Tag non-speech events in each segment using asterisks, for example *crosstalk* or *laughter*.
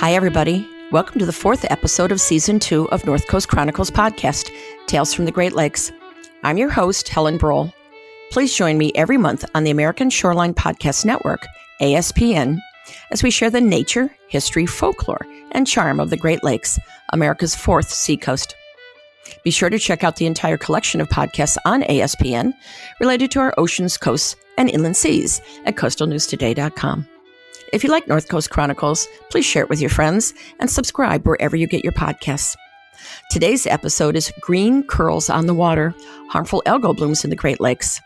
Hi, everybody. Welcome to the fourth episode of season two of North Coast Chronicles podcast, Tales from the Great Lakes. I'm your host, Helen Brohl. Please join me every month on the American Shoreline Podcast Network, ASPN, as we share the nature, history, folklore, and charm of the Great Lakes, America's fourth seacoast. Be sure to check out the entire collection of podcasts on ASPN related to our oceans, coasts, and inland seas at coastalnewstoday.com. If you like North Coast Chronicles, please share it with your friends and subscribe wherever you get your podcasts. Today's episode is Green Curls on the Water Harmful Algal Blooms in the Great Lakes.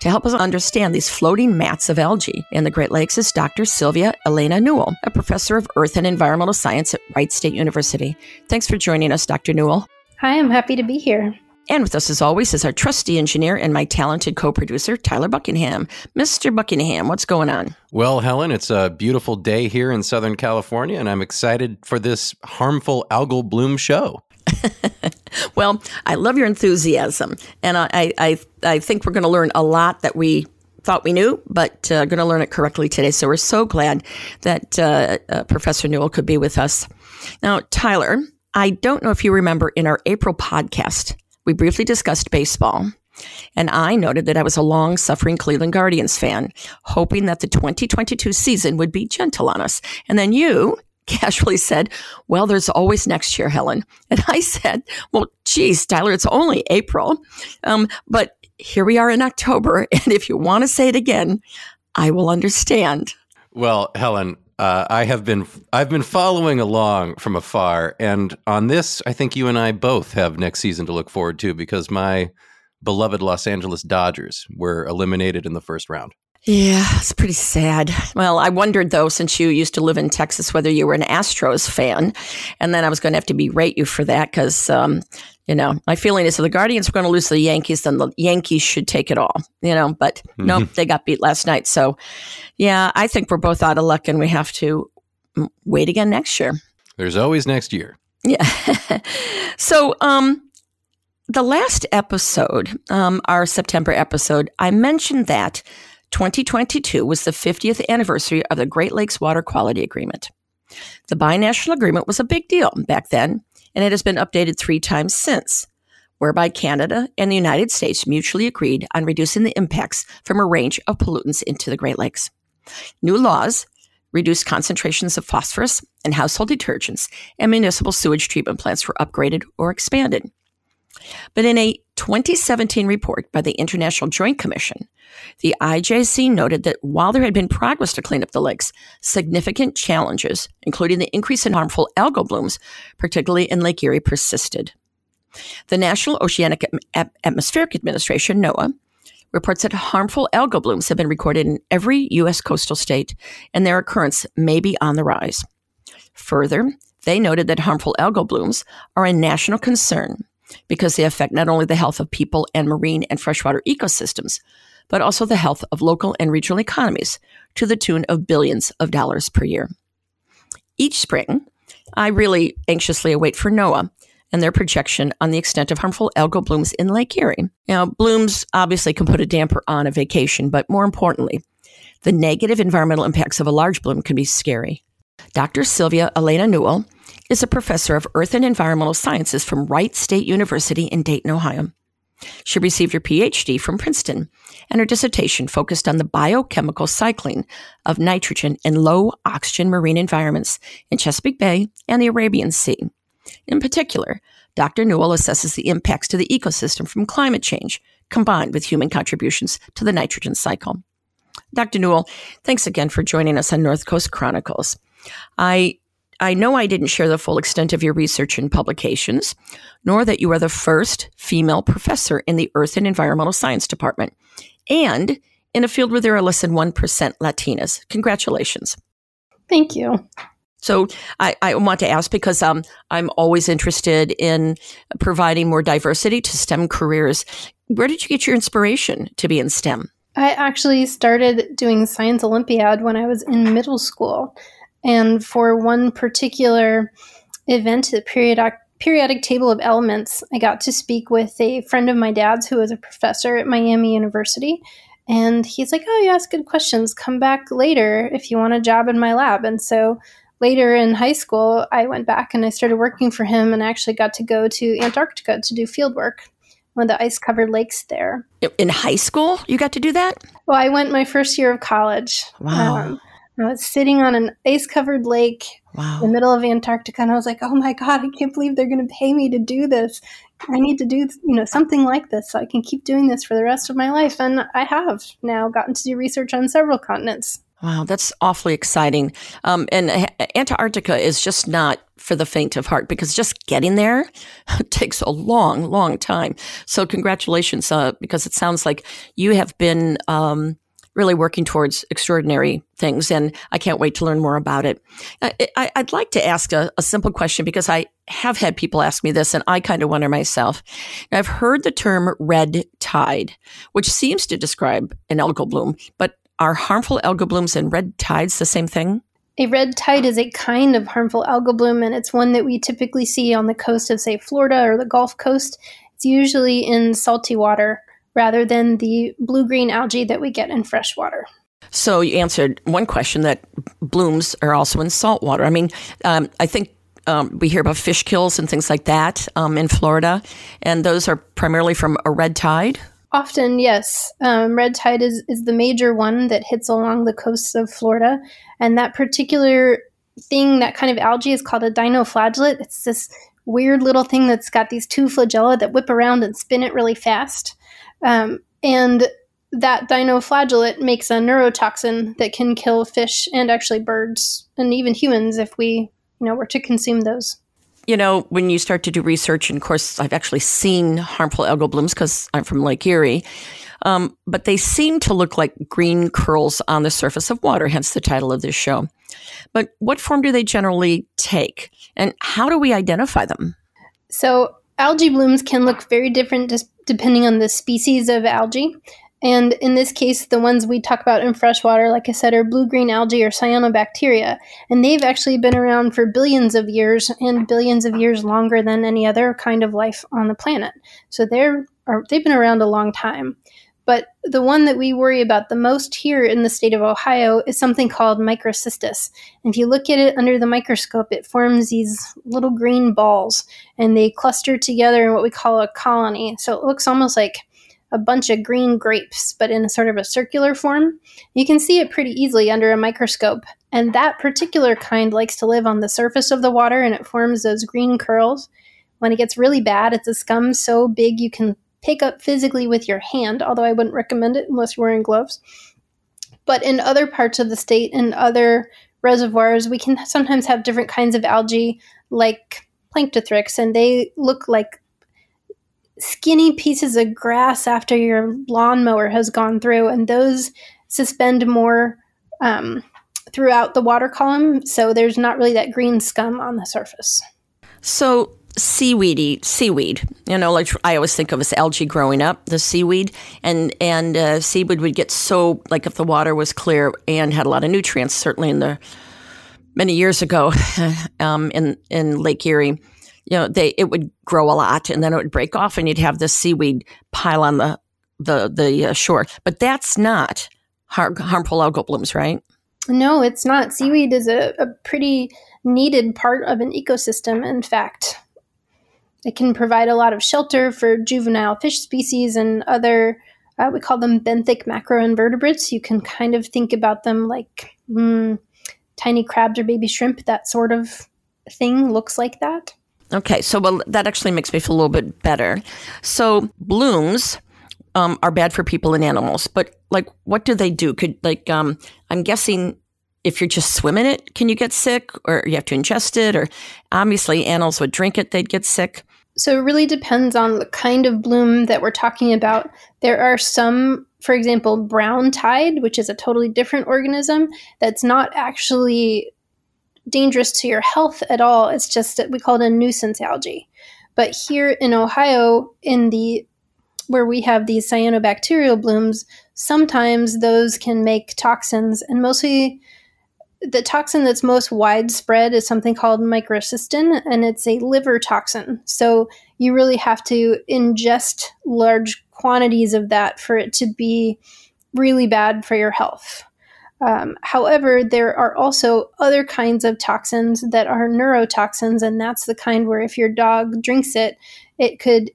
To help us understand these floating mats of algae in the Great Lakes is Dr. Silvia Elena Newell, a professor of Earth and Environmental Science at Wright State University. Thanks for joining us, Dr. Newell. Hi, I'm happy to be here. And with us, as always, is our trusty engineer and my talented co producer, Tyler Buckingham. Mr. Buckingham, what's going on? Well, Helen, it's a beautiful day here in Southern California, and I'm excited for this harmful algal bloom show. *laughs* well, I love your enthusiasm, and I, I, I think we're going to learn a lot that we thought we knew, but uh, going to learn it correctly today. So we're so glad that uh, uh, Professor Newell could be with us. Now, Tyler, I don't know if you remember in our April podcast, we briefly discussed baseball. And I noted that I was a long suffering Cleveland Guardians fan, hoping that the 2022 season would be gentle on us. And then you *laughs* casually said, Well, there's always next year, Helen. And I said, Well, geez, Tyler, it's only April. Um, but here we are in October. *laughs* And if you want to say it again, I will understand. Well, Helen, uh, I have been I've been following along from afar, and on this, I think you and I both have next season to look forward to because my beloved Los Angeles Dodgers were eliminated in the first round. Yeah, it's pretty sad. Well, I wondered though, since you used to live in Texas, whether you were an Astros fan, and then I was going to have to berate you for that because, um, you know, my feeling is if the Guardians were going to lose to the Yankees, then the Yankees should take it all, you know. But mm-hmm. no, they got beat last night. So, yeah, I think we're both out of luck, and we have to wait again next year. There's always next year. Yeah. *laughs* so, um, the last episode, um, our September episode, I mentioned that 2022 was the 50th anniversary of the Great Lakes Water Quality Agreement. The binational agreement was a big deal back then, and it has been updated three times since, whereby Canada and the United States mutually agreed on reducing the impacts from a range of pollutants into the Great Lakes. New laws reduced concentrations of phosphorus in household detergents, and municipal sewage treatment plants were upgraded or expanded. But in a 2017 report by the International Joint Commission, the IJC noted that while there had been progress to clean up the lakes, significant challenges, including the increase in harmful algal blooms, particularly in Lake Erie, persisted. The National Oceanic Atmospheric Administration, NOAA, reports that harmful algal blooms have been recorded in every U.S. coastal state, and their occurrence may be on the rise. Further, they noted that harmful algal blooms are a national concern because they affect not only the health of people and marine and freshwater ecosystems, but also the health of local and regional economies to the tune of billions of dollars per year. Each spring, I really anxiously await for NOAA and their projection on the extent of harmful algal blooms in Lake Erie. Now, blooms obviously can put a damper on a vacation, but more importantly, the negative environmental impacts of a large bloom can be scary. Dr. Silvia Elena Newell is a professor of Earth and Environmental Sciences from Wright State University in Dayton, Ohio. She received her PhD from Princeton, and her dissertation focused on the biochemical cycling of nitrogen in low oxygen marine environments in Chesapeake Bay and the Arabian Sea. In particular, Dr. Newell assesses the impacts to the ecosystem from climate change combined with human contributions to the nitrogen cycle. Dr. Newell, thanks again for joining us on North Coast Chronicles. I I know I didn't share the full extent of your research and publications, nor that you are the first female professor in the Earth and Environmental Science Department, and in a field where there are less than 1% Latinas. Congratulations. Thank you. So I, I want to ask because um, I'm always interested in providing more diversity to STEM careers. Where did you get your inspiration to be in STEM? I actually started doing Science Olympiad when I was in middle school. And for one particular event, the periodic, periodic table of elements, I got to speak with a friend of my dad's who was a professor at Miami University. And he's like, Oh, you ask good questions. Come back later if you want a job in my lab. And so later in high school, I went back and I started working for him and actually got to go to Antarctica to do field work, one of the ice covered lakes there. In high school, you got to do that? Well, I went my first year of college. Wow. Um, I was sitting on an ice covered lake Wow. in the middle of Antarctica and I was like, oh my God, I can't believe they're going to pay me to do this. I need to do, you know, something like this so I can keep doing this for the rest of my life. And I have now gotten to do research on several continents. Wow, that's awfully exciting. Um, and Antarctica is just not for the faint of heart because just getting there *laughs* takes a long, long time. So, congratulations, uh, because it sounds like you have been um, really working towards extraordinary things, and I can't wait to learn more about it. I, would like to ask a, a, simple question because I have had people ask me this, and I kind of wonder myself. I've heard the term red tide, which seems to describe an algal bloom, but are harmful algal blooms and red tides the same thing? A red tide is a kind of harmful algal bloom, and it's one that we typically see on the coast of, say, Florida or the Gulf Coast. It's usually in salty water rather than the blue green algae that we get in fresh water. So you answered one question that blooms are also in salt water. I mean, um, I think um, we hear about fish kills and things like that um, in Florida, and those are primarily from a red tide. Often, yes. Um, red tide is, is the major one that hits along the coasts of Florida. And that particular thing, that kind of algae, is called a dinoflagellate. It's this weird little thing that's got these two flagella that whip around and spin it really fast. Um, and that dinoflagellate makes a neurotoxin that can kill fish and actually birds and even humans if we, you know, were to consume those. You know, when you start to do research, and of course, I've actually seen harmful algal blooms because I'm from Lake Erie, um, but they seem to look like green curls on the surface of water, hence the title of this show. But what form do they generally take, and how do we identify them? So, algae blooms can look very different just depending on the species of algae. And in this case, the ones we talk about in freshwater, like I said, are blue green algae or cyanobacteria. And they've actually been around for billions of years and billions of years longer than any other kind of life on the planet. So they're, are, they've been around a long time. But the one that we worry about the most here in the state of Ohio is something called microcystis. And if you look at it under the microscope, it forms these little green balls and they cluster together in what we call a colony. So it looks almost like a bunch of green grapes, but in a sort of a circular form. You can see it pretty easily under a microscope. And that particular kind likes to live on the surface of the water and it forms those green curls. When it gets really bad, it's a scum so big you can pick up physically with your hand, although I wouldn't recommend it unless you're wearing gloves. But in other parts of the state and other reservoirs, we can sometimes have different kinds of algae like Planktothrix, and they look like skinny pieces of grass after your lawnmower has gone through, and those suspend more um, throughout the water column, so there's not really that green scum on the surface. So seaweedy seaweed. You know, like I always think of as algae growing up, the seaweed, and and uh, seaweed would get so like if the water was clear and had a lot of nutrients. Certainly in the many years ago, *laughs* um, in in Lake Erie, you know, they it would grow a lot and then it would break off, and you'd have this seaweed pile on the the the uh, shore. But that's not har- harmful algal blooms, right? No, it's not. Seaweed is a, a pretty needed part of an ecosystem. In fact, it can provide a lot of shelter for juvenile fish species and other, uh, we call them benthic macroinvertebrates. You can kind of think about them like mm, tiny crabs or baby shrimp, that sort of thing looks like that. Okay, so well, that actually makes me feel a little bit better. So blooms um, are bad for people and animals, but like, what do they do? Could like, um, I'm guessing if you're just swimming it, can you get sick, or you have to ingest it, or obviously animals would drink it, they'd get sick. So it really depends on the kind of bloom that we're talking about. There are some, for example, brown tide, which is a totally different organism that's not actually dangerous to your health at all. It's just that we call it a nuisance algae. But here in Ohio, in the where we have these cyanobacterial blooms, sometimes those can make toxins, and mostly the toxin that's most widespread is something called microcystin, and it's a liver toxin. So you really have to ingest large quantities of that for it to be really bad for your health. Um, however, there are also other kinds of toxins that are neurotoxins, and that's the kind where if your dog drinks it, it could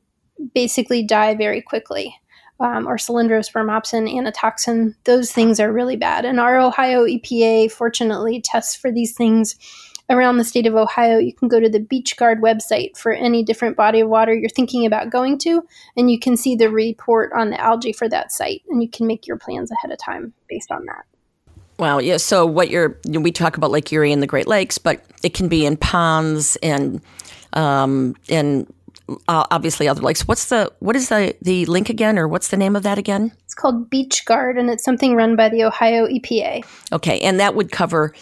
basically die very quickly. Um, or cylindrospermopsin, anatoxin, those things are really bad. And our Ohio EPA fortunately tests for these things around the state of Ohio. You can go to the BeachGuard website for any different body of water you're thinking about going to, and you can see the report on the algae for that site, and you can make your plans ahead of time based on that. Wow. Yeah. So what you're we talk about Lake Erie and the Great Lakes, but it can be in ponds and um, in uh, obviously other lakes. What's the what is the the link again, or what's the name of that again? It's called Beach Guard, and it's something run by the Ohio EPA. Okay, and that would cover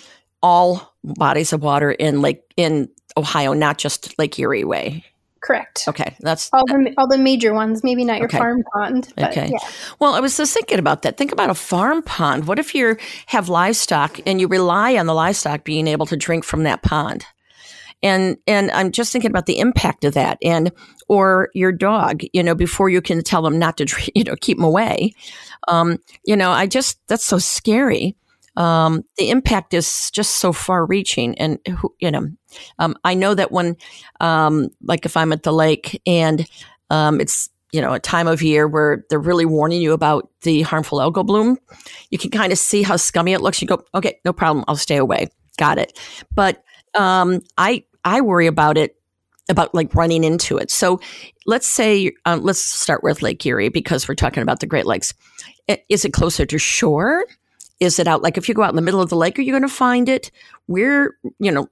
all bodies of water in Lake in Ohio, not just Lake Erie Way. Correct. Okay, that's all the all the major ones. Maybe not your okay. farm pond. okay. Yeah. Well, I was just thinking about that. Think about a farm pond. What if you have livestock and you rely on the livestock being able to drink from that pond? And and I'm just thinking about the impact of that. And or your dog, you know, before you can tell them not to, *laughs* you know, keep them away. Um, you know, I just that's so scary um, the impact is just so far reaching. And, you know, um, I know that when, um, like if I'm at the lake and um, it's, you know, a time of year where they're really warning you about the harmful algal bloom, you can kind of see how scummy it looks. You go, okay, no problem. I'll stay away. Got it. But um, I, I worry about it about like running into it. So let's say, um, let's start with Lake Erie because we're talking about the Great Lakes. Is it closer to shore? Is it out? Like if you go out in the middle of the lake, are you going to find it? Where, you know,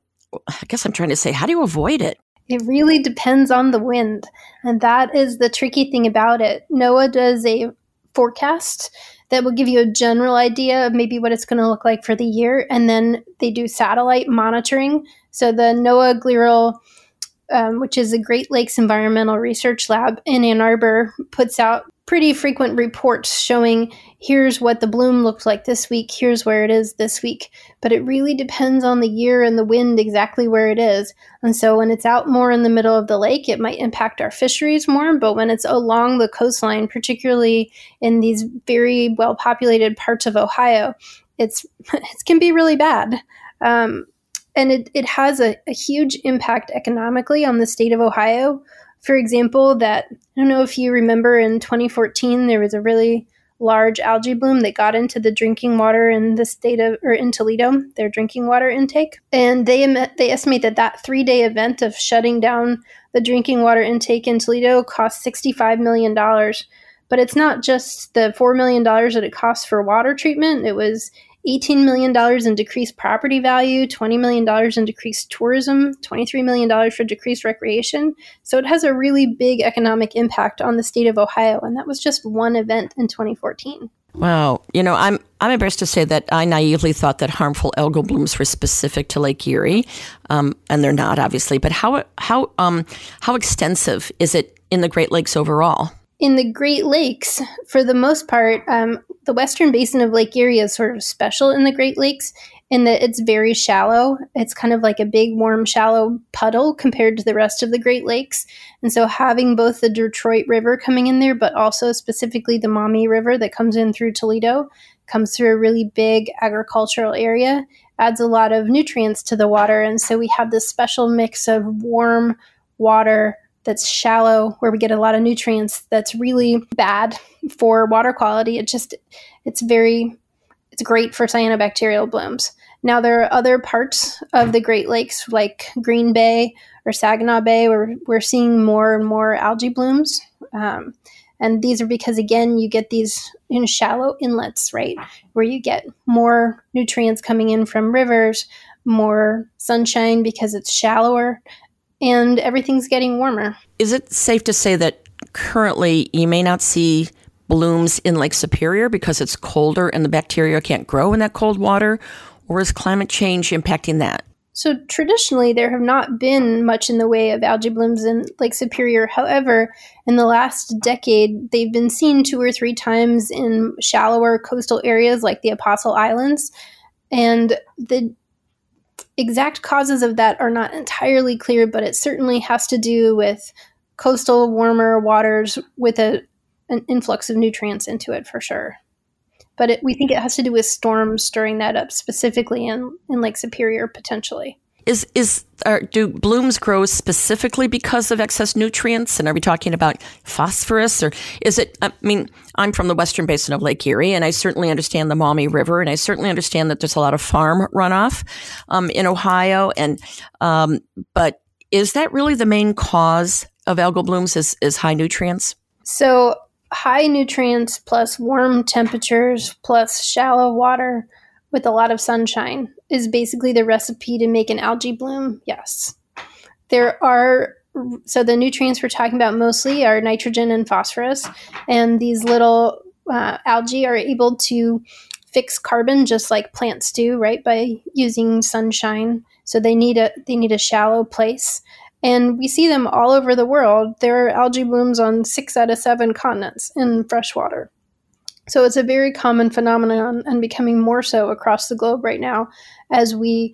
I guess I'm trying to say, how do you avoid it? It really depends on the wind. And that is the tricky thing about it. NOAA does a forecast that will give you a general idea of maybe what it's going to look like for the year. And then they do satellite monitoring. So the NOAA GLERL, um, which is a Great Lakes Environmental Research Lab in Ann Arbor, puts out pretty frequent reports showing here's what the bloom looked like this week, here's where it is this week. But it really depends on the year and the wind exactly where it is. And so when it's out more in the middle of the lake, it might impact our fisheries more. But when it's along the coastline, particularly in these very well populated parts of Ohio, it's *laughs* it can be really bad. Um, and it, it has a, a huge impact economically on the state of Ohio for example, that I don't know if you remember in 2014, there was a really large algae bloom that got into the drinking water in the state of or in Toledo, their drinking water intake, and they they estimate that that three day event of shutting down the drinking water intake in Toledo cost 65 million dollars. But it's not just the $4 million that it costs for water treatment. It was $18 million in decreased property value, $20 million in decreased tourism, $23 million for decreased recreation. So it has a really big economic impact on the state of Ohio. And that was just one event in 2014. Wow. You know, I'm I'm embarrassed to say that I naively thought that harmful algal blooms were specific to Lake Erie, um, and they're not, obviously. But how how um, how extensive is it in the Great Lakes overall? in the Great Lakes, for the most part, um, the western basin of Lake Erie is sort of special in the Great Lakes in that it's very shallow. It's kind of like a big, warm, shallow puddle compared to the rest of the Great Lakes. And so, having both the Detroit River coming in there, but also specifically the Maumee River that comes in through Toledo, comes through a really big agricultural area, adds a lot of nutrients to the water. And so, we have this special mix of warm water that's shallow where we get a lot of nutrients that's really bad for water quality. It just it's very it's great for cyanobacterial blooms. Now there are other parts of the great lakes like green bay or saginaw bay where we're seeing more and more algae blooms. Um, and these are because again you get these in shallow inlets right where you get more nutrients coming in from rivers more sunshine because it's shallower and everything's getting warmer. Is it safe to say that currently you may not see blooms in Lake Superior because it's colder and the bacteria can't grow in that cold water? Or is climate change impacting that? So, traditionally, there have not been much in the way of algae blooms in Lake Superior. However, in the last decade, they've been seen two or three times in shallower coastal areas like the Apostle Islands. And the exact causes of that are not entirely clear, but it certainly has to do with coastal warmer waters with a, an influx of nutrients into it for sure. but it, we think it has to do with storms stirring that up specifically in, in Lake Superior potentially. Is is are, do blooms grow specifically because of excess nutrients? And are we talking about phosphorus, or is it? I mean, I'm from the western basin of Lake Erie, and I certainly understand the Maumee River, and I certainly understand that there's a lot of farm runoff um, in Ohio. And um, but is that really the main cause of algal blooms? Is is high nutrients? So high nutrients plus warm temperatures plus shallow water with a lot of sunshine is basically the recipe to make an algae bloom? Yes. There are so the nutrients we're talking about mostly are nitrogen and phosphorus, and these little uh, algae are able to fix carbon just like plants do, right? By using sunshine. So they need a they need a shallow place, and we see them all over the world. There are algae blooms on six out of seven continents in freshwater. So it's a very common phenomenon and becoming more so across the globe right now as we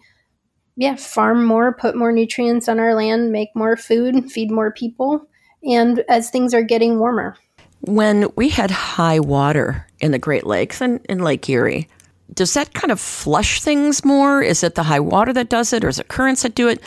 yeah, farm more, put more nutrients on our land, make more food, *laughs* feed more people, and as things are getting warmer. When we had high water in the Great Lakes and in Lake Erie, does that kind of flush things more? Is it the high water that does it, or is it currents that do it?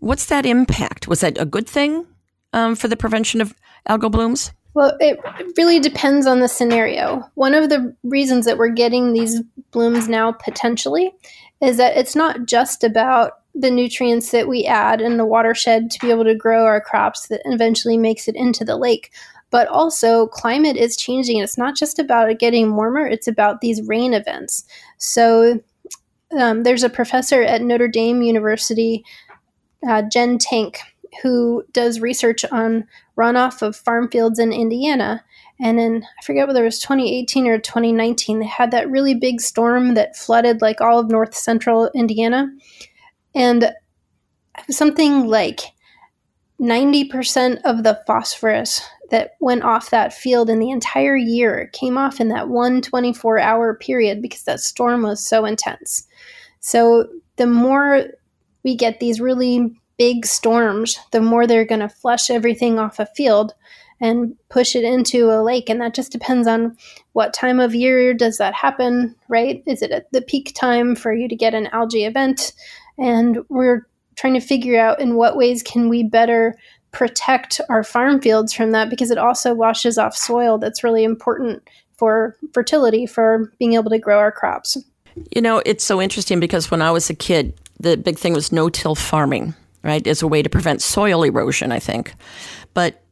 What's that impact? Was that a good thing um, for the prevention of algal blooms? Well, it really depends on the scenario. One of the reasons that we're getting these blooms now potentially is that it's not just about the nutrients that we add in the watershed to be able to grow our crops that eventually makes it into the lake, but also climate is changing. It's not just about it getting warmer, it's about these rain events. So um, there's a professor at Notre Dame University, uh, Jen Tank, who does research on runoff of farm fields in Indiana. And in, I forget whether it was 2018 or 2019, they had that really big storm that flooded like all of north central Indiana. And something like 90% of the phosphorus that went off that field in the entire year came off in that one 24 hour period because that storm was so intense. So the more we get these really big storms, the more they're going to flush everything off a field and push it into a lake. And that just depends on what time of year does that happen, right? Is it at the peak time for you to get an algae event? And we're trying to figure out in what ways can we better protect our farm fields from that because it also washes off soil that's really important for fertility for being able to grow our crops. You know, it's so interesting because when I was a kid, the big thing was no-till farming right, as a way to prevent soil erosion, I think. But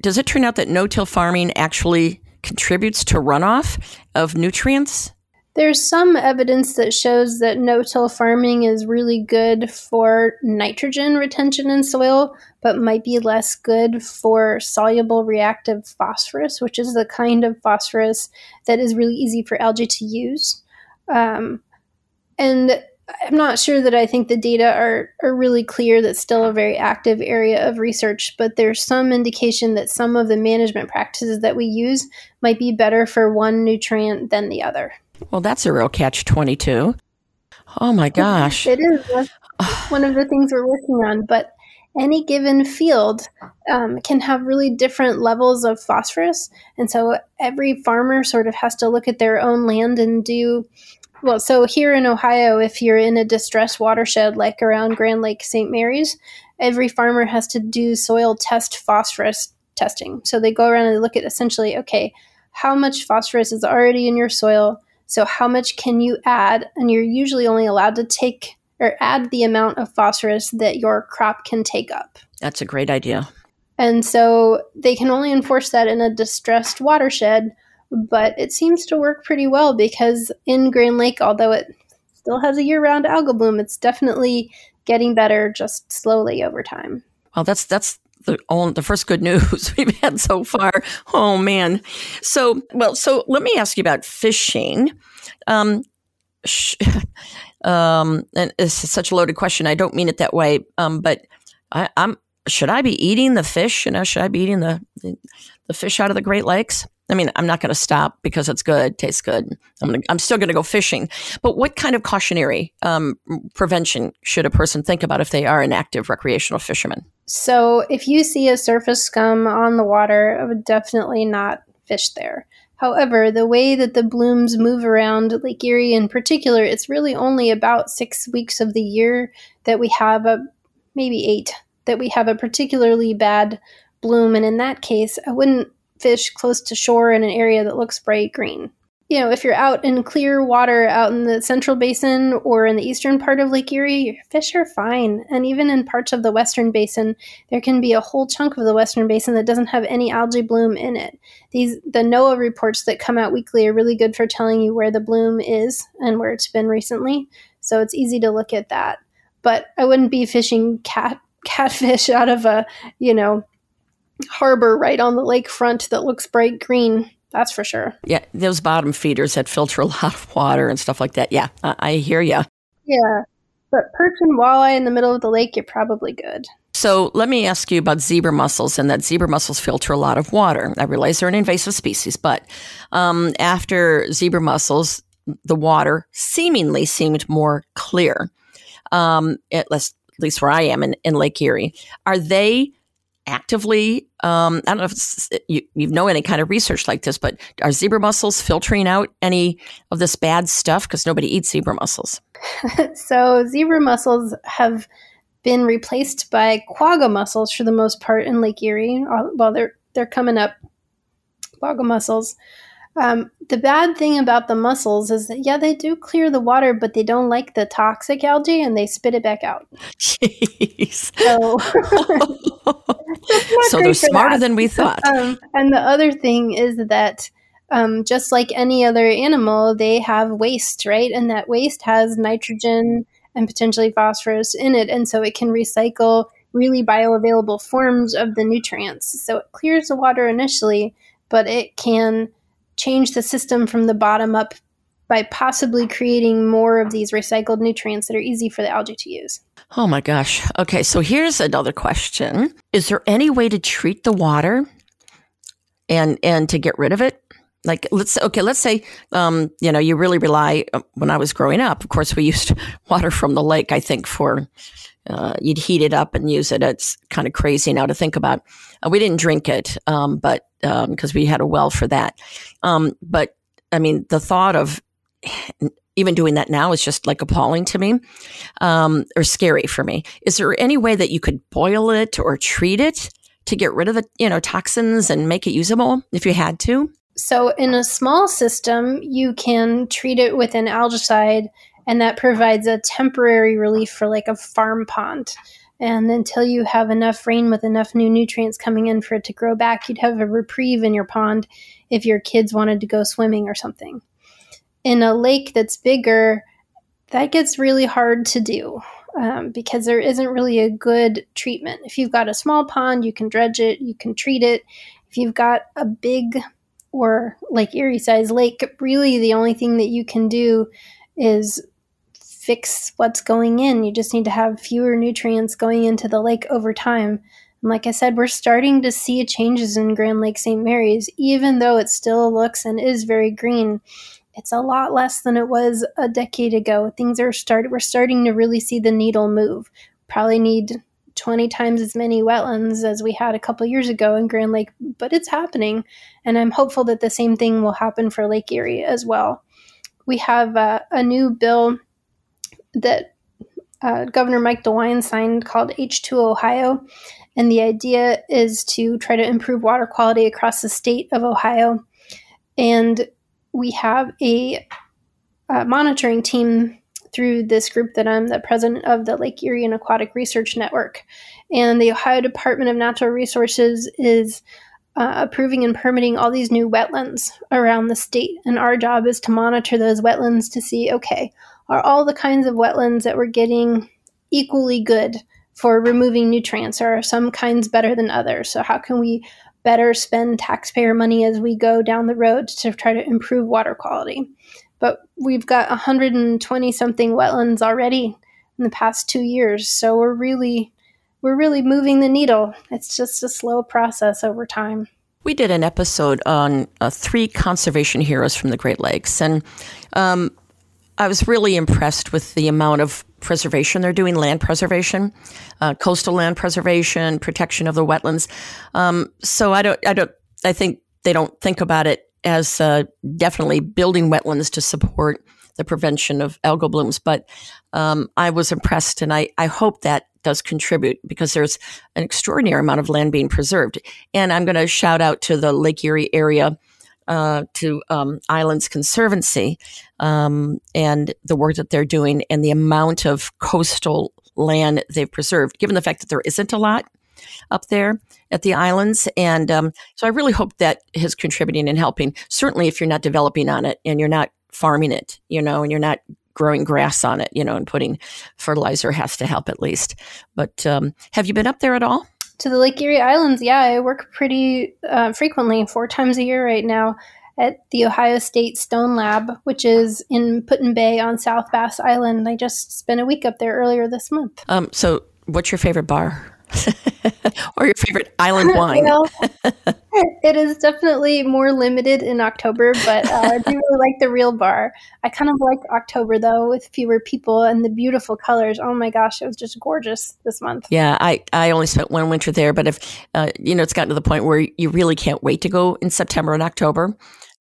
does it turn out that no till farming actually contributes to runoff of nutrients? There's some evidence that shows that no till farming is really good for nitrogen retention in soil, but might be less good for soluble reactive phosphorus, which is the kind of phosphorus that is really easy for algae to use. Um, and I'm not sure that I think the data are, are really clear. That's still a very active area of research, but there's some indication that some of the management practices that we use might be better for one nutrient than the other. Well, that's a real catch 22. Oh my gosh. It is one of the things we're working on, but any given field um, can have really different levels of phosphorus. And so every farmer sort of has to look at their own land and do well, so here in Ohio, if you're in a distressed watershed like around Grand Lake St. Mary's, every farmer has to do soil test phosphorus testing. So they go around and look at essentially, okay, how much phosphorus is already in your soil? So how much can you add? And you're usually only allowed to take or add the amount of phosphorus that your crop can take up. That's a great idea. And so they can only enforce that in a distressed watershed but it seems to work pretty well because in Grand Lake, although it still has a year round algal bloom, it's definitely getting better just slowly over time. Well, that's that's the only, the first good *laughs* news we've had so far. Oh man. So, well, so let me ask you about fishing. Um, sh- *laughs* um, and it's such a loaded question. I don't mean it that way. Um, but I, am should I be eating the fish? You know, should I be eating the, the, the fish out of the Great Lakes? I mean, I'm not going to stop because it's good, tastes good. I'm, gonna, I'm still going to go fishing. But what kind of cautionary um, prevention should a person think about if they are an active recreational fisherman? So, if you see a surface scum on the water, I would definitely not fish there. However, the way that the blooms move around Lake Erie in particular, it's really only about six weeks of the year that we have a maybe eight that we have a particularly bad bloom. And in that case, I wouldn't fish close to shore in an area that looks bright green you know, if you're out in clear water out in the central basin or in the eastern part of Lake Erie, fish are fine. And even in parts of the western basin, there can be a whole chunk of the western basin that doesn't have any algae bloom in it. These the NOAA reports that come out weekly are really good for telling you where the bloom is and where it's been recently. So it's easy to look at that. But I wouldn't be fishing cat *laughs* catfish out of a, you know, harbor right on the lakefront that looks bright green that's for sure. Yeah, those bottom feeders that filter a *laughs* lot of water and stuff like that. Yeah, I, I hear you. Yeah, but perch and walleye in the middle of the lake, you're probably good. So let me ask you about zebra mussels, and that zebra mussels filter a lot of water. I realize they're an invasive species, but um, after zebra mussels, the water seemingly seemed more clear. Um, at least, at least where I am in, in Lake Erie, are they actively um, i don't know if you, you know any kind of research like this but are zebra mussels filtering out any of this bad stuff? Because nobody eats zebra mussels. *laughs* So zebra mussels have been replaced by quagga mussels for the most part in lake erie well they're they're coming up. Quagga mussels um, the bad thing about the mussels is that yeah, they do clear the water, but they don't like the toxic algae and they spit it back out. Jeez. So, *laughs* *laughs* so they're smarter that. than we thought. Um, and the other thing is that um, just like any other animal, they have waste, right? And that waste has nitrogen and potentially phosphorus in it, and so it can recycle really bioavailable forms of the nutrients. So it clears the water initially, but it can change the system from the bottom up by possibly creating more of these recycled nutrients that are easy for the algae to use. Oh my gosh. Okay, so here's another question. Is there any way to treat the water and and to get rid of it? Like let's okay, let's say um, you know, you really rely uh, when I was growing up, of course we used *laughs* water from the lake I think for uh, you'd heat it up and use it. It's kind of crazy now to think about. Uh, we didn't drink it, um, but because um, we had a well for that. Um, but I mean, the thought of even doing that now is just like appalling to me um, or scary for me. Is there any way that you could boil it or treat it to get rid of the you know toxins and make it usable if you had to? So, in a small system, you can treat it with an algicide, and that provides a temporary relief for like a farm pond. And until you have enough rain with enough new nutrients coming in for it to grow back, you'd have a reprieve in your pond if your kids wanted to go swimming or something. In a lake that's bigger, that gets really hard to do um, because there isn't really a good treatment. If you've got a small pond, you can dredge it, you can treat it. If you've got a big or like Erie sized lake, really the only thing that you can do is fix what's going in. You just need to have fewer nutrients going into the lake over time. And like I said, we're starting to see changes in Grand Lake St. Mary's, even though it still looks and is very green. It's a lot less than it was a decade ago. Things are started. We're starting to really see the needle move. Probably need 20 times as many wetlands as we had a couple years ago in Grand Lake, but it's happening. And I'm hopeful that the same thing will happen for Lake Erie as well. We have uh, a new bill that uh, Governor Mike DeWine signed called H2 Ohio. And the idea is to try to improve water quality across the state of Ohio. And we have a, a monitoring team through this group that I'm the president of the Lake Erie and Aquatic Research Network. And the Ohio Department of Natural Resources is uh, approving and permitting all these new wetlands around the state. And our job is to monitor those wetlands to see okay, are all the kinds of wetlands that we're getting equally good for removing nutrients? Or are some kinds better than others? So, how can we better spend taxpayer money as we go down the road to try to improve water quality? But we've got 120 something wetlands already in the past two years. So, we're really we're really moving the needle. It's just a slow process over time. We did an episode on uh, three conservation heroes from the Great Lakes, and um, I was really impressed with the amount of preservation they're doing, land preservation, uh, coastal land preservation, protection of the wetlands. Um, so I don't, I don't, I think they don't think about it as uh, definitely building wetlands to support the prevention of algal blooms. But um, I was impressed, and I, I hope that does contribute because there's an extraordinary amount of land being preserved. And I'm going to shout out to the Lake Erie area. Uh, to um, Islands Conservancy um, and the work that they're doing and the amount of coastal land they've preserved, given the fact that there isn't a lot up there at the islands. And um, so I really hope that is contributing and helping. Certainly, if you're not developing on it and you're not farming it, you know, and you're not growing grass on it, you know, and putting fertilizer has to help at least. But um, have you been up there at all? To the Lake Erie Islands, yeah, I work pretty uh, frequently, four times a year right now, at the Ohio State Stone Lab, which is in Put-in-Bay on South Bass Island. I just spent a week up there earlier this month. Um, so, what's your favorite bar? *laughs* or your favorite island wine? well, *laughs* it is definitely more limited in October, but uh, I do really like the Reel bar. I kind of like October though, with fewer people and the beautiful colors. Oh my gosh, it was just gorgeous this month. Yeah, I, I only spent one winter there, but if uh, you know, it's gotten to the point where you really can't wait to go in September and October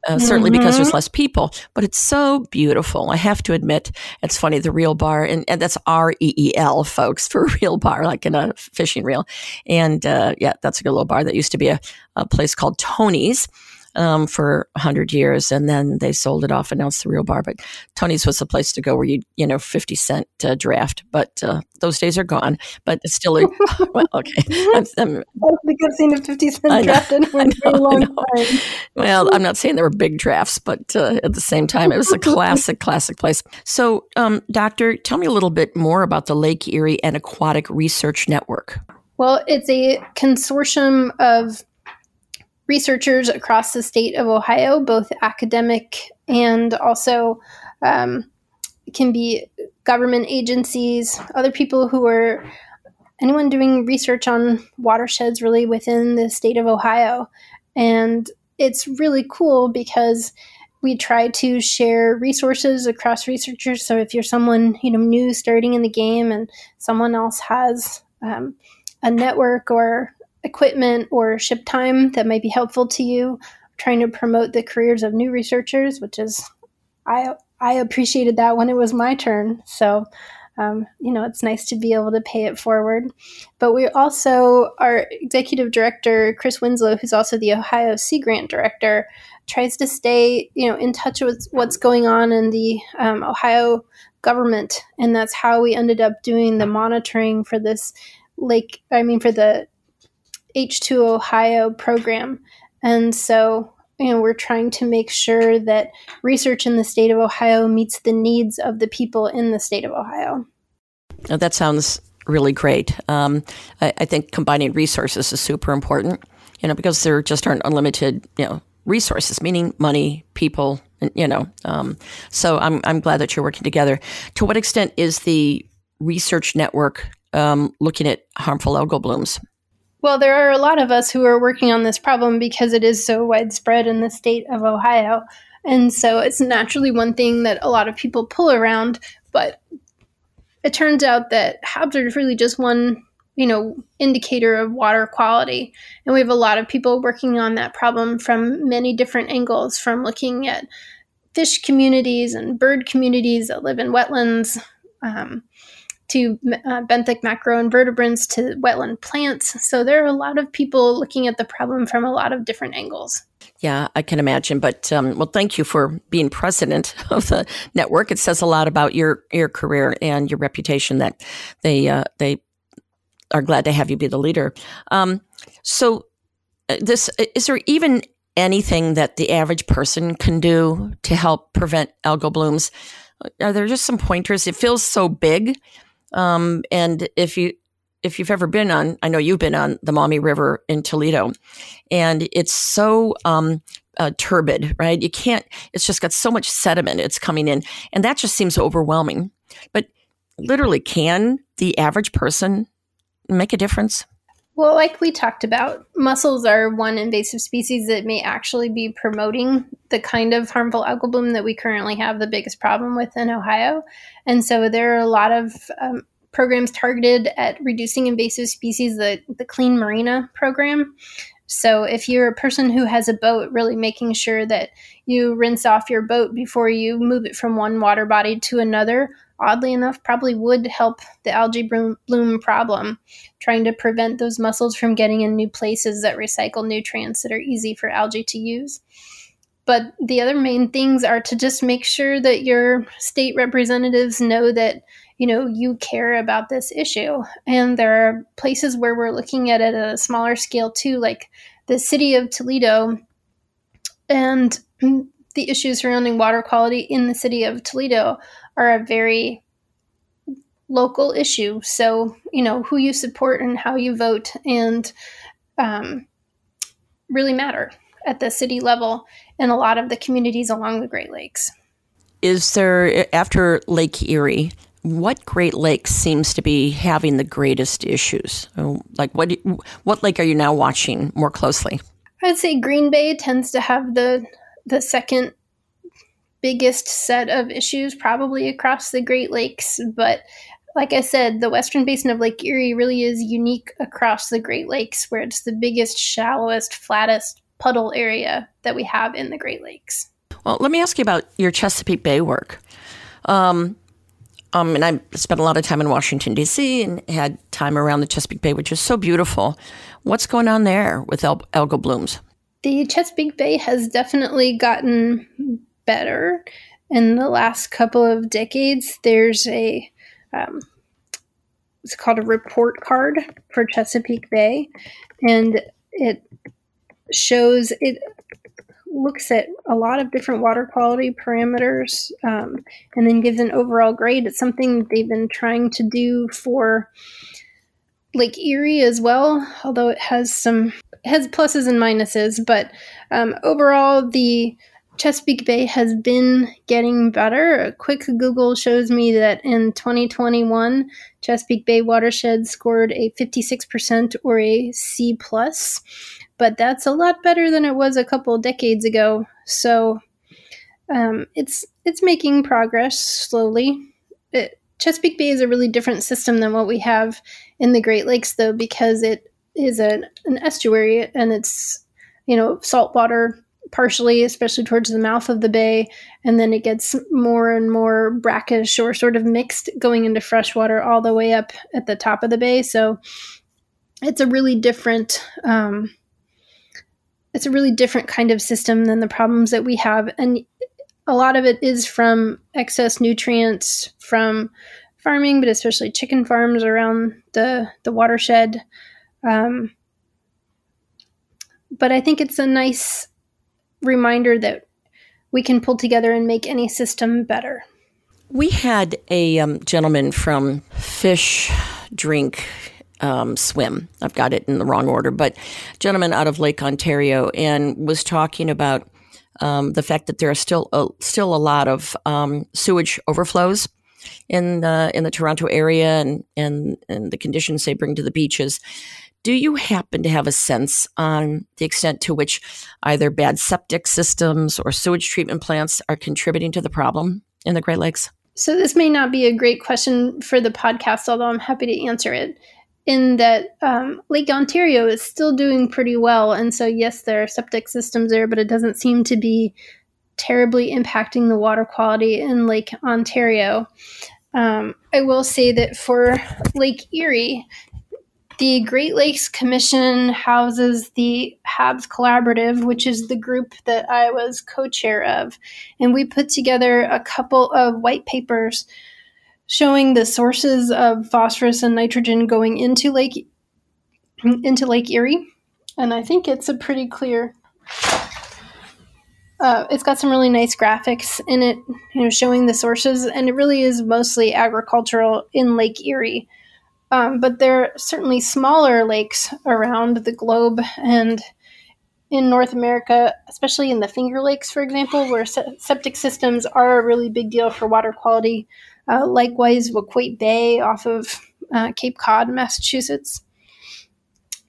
uh, mm-hmm. certainly because there's mm-hmm. less people, but it's so beautiful. I have to admit, it's funny, the Reel bar, and, and that's R E E L, folks, for *laughs* Reel bar, like in a fishing reel. And uh, yeah, that's a good little bar that used to be a, a place called Tony's um, for 100 years and then they sold it off and now it's the Reel bar but tony's was the place to go where you you know 50 cent uh, draft but uh, those days are gone but it's still a, *laughs* *laughs* well, okay. I'm, I'm, I think I've seen a 50 cent draft in a long time. Well i'm not saying there were big drafts but uh, at the same time it was a *laughs* classic classic place. So um, doctor tell me a little bit more about the lake erie and aquatic research network. Well, it's a consortium of researchers across the state of Ohio, both academic and also um, can be government agencies, other people who are anyone doing research on watersheds really within the state of Ohio. And it's really cool because we try to share resources across researchers. So if you're someone you know new starting in the game and someone else has um, a network or equipment or ship time that might be helpful to you. trying to promote the careers of new researchers, which is I I appreciated that when it was my turn. So. Um, you know, it's nice to be able to pay it forward. But we also, our executive director, Chris Winslow, who's also the Ohio Sea Grant director, tries to stay, you know, in touch with what's going on in the um, Ohio government. And that's how we ended up doing the monitoring for this lake, I mean, for the H2 Ohio program. And so, you know, we're trying to make sure that research in the state of Ohio meets the needs of the people in the state of Ohio. Oh, that sounds really great. Um, I, I, think combining resources is super important, you know, because there just aren't unlimited, you know, resources, meaning money, people, you know. Um, so I'm, I'm glad that you're working together. To what extent is the research network um, looking at harmful algal blooms? Well, there are a lot of us who are working on this problem because it is so widespread in the state of Ohio. And so it's naturally one thing that a lot of people pull around, but it turns out that HABs are really just one, you know, indicator of water quality. And we have a lot of people working on that problem from many different angles, from looking at fish communities and bird communities that live in wetlands, um, to uh, benthic macroinvertebrates to wetland plants. So there are a lot of people looking at the problem from a lot of different angles. Yeah, I can imagine. But um, well, thank you for being president *laughs* of the network. It says a lot about your your career and your reputation that they uh, they are glad to have you be the leader. Um, so, uh, this is there even anything that the average person can do to help prevent algal blooms? Are there just some pointers? It feels so big um, and if you if you've ever been on, I know you've been on the Maumee River in Toledo, and it's so um, uh, turbid, right? You can't. It's just got so much sediment. It's coming in, and that just seems overwhelming. But literally, can the average person make a difference? Well, like we talked about, mussels are one invasive species that may actually be promoting the kind of harmful algal bloom that we currently have the biggest problem with in Ohio. And so there are a lot of um, programs targeted at reducing invasive species, the, the Clean Marina program. So if you're a person who has a boat, really making sure that you rinse off your boat before you move it from one water body to another, oddly enough, probably would help the algae bloom problem, trying to prevent those mussels from getting in new places that recycle nutrients that are easy for algae to use. But the other main things are to just make sure that your state representatives know that you know you care about this issue and there are places where we're looking at it at a smaller scale too like the city of toledo and the issues surrounding water quality in the city of toledo are a very local issue so you know who you support and how you vote and um, really matter at the city level in a lot of the communities along the great lakes is there after lake erie what Great Lake seems to be having the greatest issues? Oh, like what what lake are you now watching more closely? I'd say Green Bay tends to have the the second biggest set of issues probably across the Great Lakes, but like I said, the western basin of Lake Erie really is unique across the Great Lakes, where it's the biggest, shallowest, flattest puddle area that we have in the Great Lakes. Well, let me ask you about your Chesapeake Bay work. Um, um, and I spent a lot of time in Washington, D.C., and had time around the Chesapeake Bay, which is so beautiful. What's going on there with al- algal blooms? The Chesapeake Bay has definitely gotten better in the last couple of decades. There's a, um, it's called a report card for Chesapeake Bay, and it shows it looks at a lot of different water quality parameters um, and then gives an overall grade. It's something they've been trying to do for Lake Erie as well, although it has some has pluses and minuses. But um, overall, the Chesapeake Bay has been getting better. A quick Google shows me that in 2021, Chesapeake Bay watershed scored a 56% or a C plus but that's a lot better than it was a couple decades ago. So um, it's it's making progress slowly. It, Chesapeake Bay is a really different system than what we have in the Great Lakes, though, because it is an, an estuary and it's you know saltwater partially, especially towards the mouth of the bay, and then it gets more and more brackish or sort of mixed going into freshwater all the way up at the top of the bay. So it's a really different um, it's a really different kind of system than the problems that we have. And a lot of it is from excess nutrients from farming but especially chicken farms around the the watershed um, but i think it's a nice reminder that we can pull together and make any system better we had a um, gentleman from fish drink um, swim. I've got it in the wrong order, but gentleman out of Lake Ontario and was talking about um, the fact that there are still a, still a lot of um, sewage overflows in the in the Toronto area and, and and the conditions they bring to the beaches. Do you happen to have a sense on the extent to which either bad septic systems or sewage treatment plants are contributing to the problem in the Great Lakes? So, this may not be a great question for the podcast, although I'm happy to answer it in that um, Lake Ontario is still doing pretty well. And so, yes, there are septic systems there, but it doesn't seem to be terribly impacting the water quality in Lake Ontario. Um, I will say that for Lake Erie, the Great Lakes Commission houses the HABS Collaborative, which is the group that I was co chair of. And we put together a couple of white papers showing the sources of phosphorus and nitrogen going into Lake into Lake Erie, and I think it's a pretty clear. Uh, it's got some really nice graphics in it, you know, showing the sources, and it really is mostly agricultural in Lake Erie. Um, but there are certainly smaller lakes around the globe and in North America, especially in the Finger Lakes, for example, where se- septic systems are a really big deal for water quality. Uh, likewise, Waquoit Bay off of uh, Cape Cod, Massachusetts.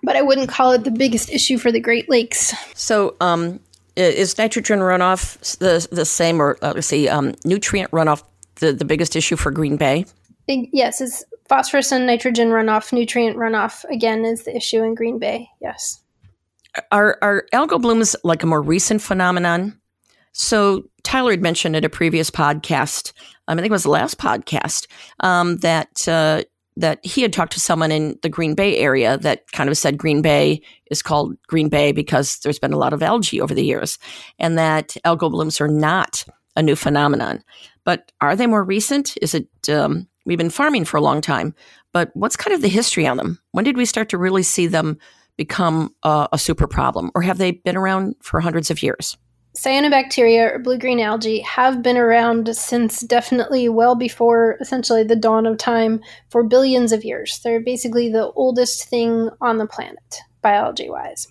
But I wouldn't call it the biggest issue for the Great Lakes. So, um, is nitrogen runoff the the same, or uh, let's see, um, nutrient runoff the, the biggest issue for Green Bay? Yes, it's phosphorus and nitrogen runoff. Nutrient runoff again is the issue in Green Bay. Yes. are are algal blooms like a more recent phenomenon? So Tyler had mentioned at a previous podcast, um, I think it was the last podcast, um, that uh, that he had talked to someone in the Green Bay area that kind of said Green Bay is called Green Bay because there's been a lot of algae over the years, and that algal blooms are not a new phenomenon. But are they more recent? Is it um, we've been farming for a long time, but what's kind of the history on them? When did we start to really see them become a, a super problem, or have they been around for hundreds of years? Cyanobacteria or blue green algae have been around since definitely well before essentially the dawn of time for billions of years. They're basically the oldest thing on the planet, biology wise.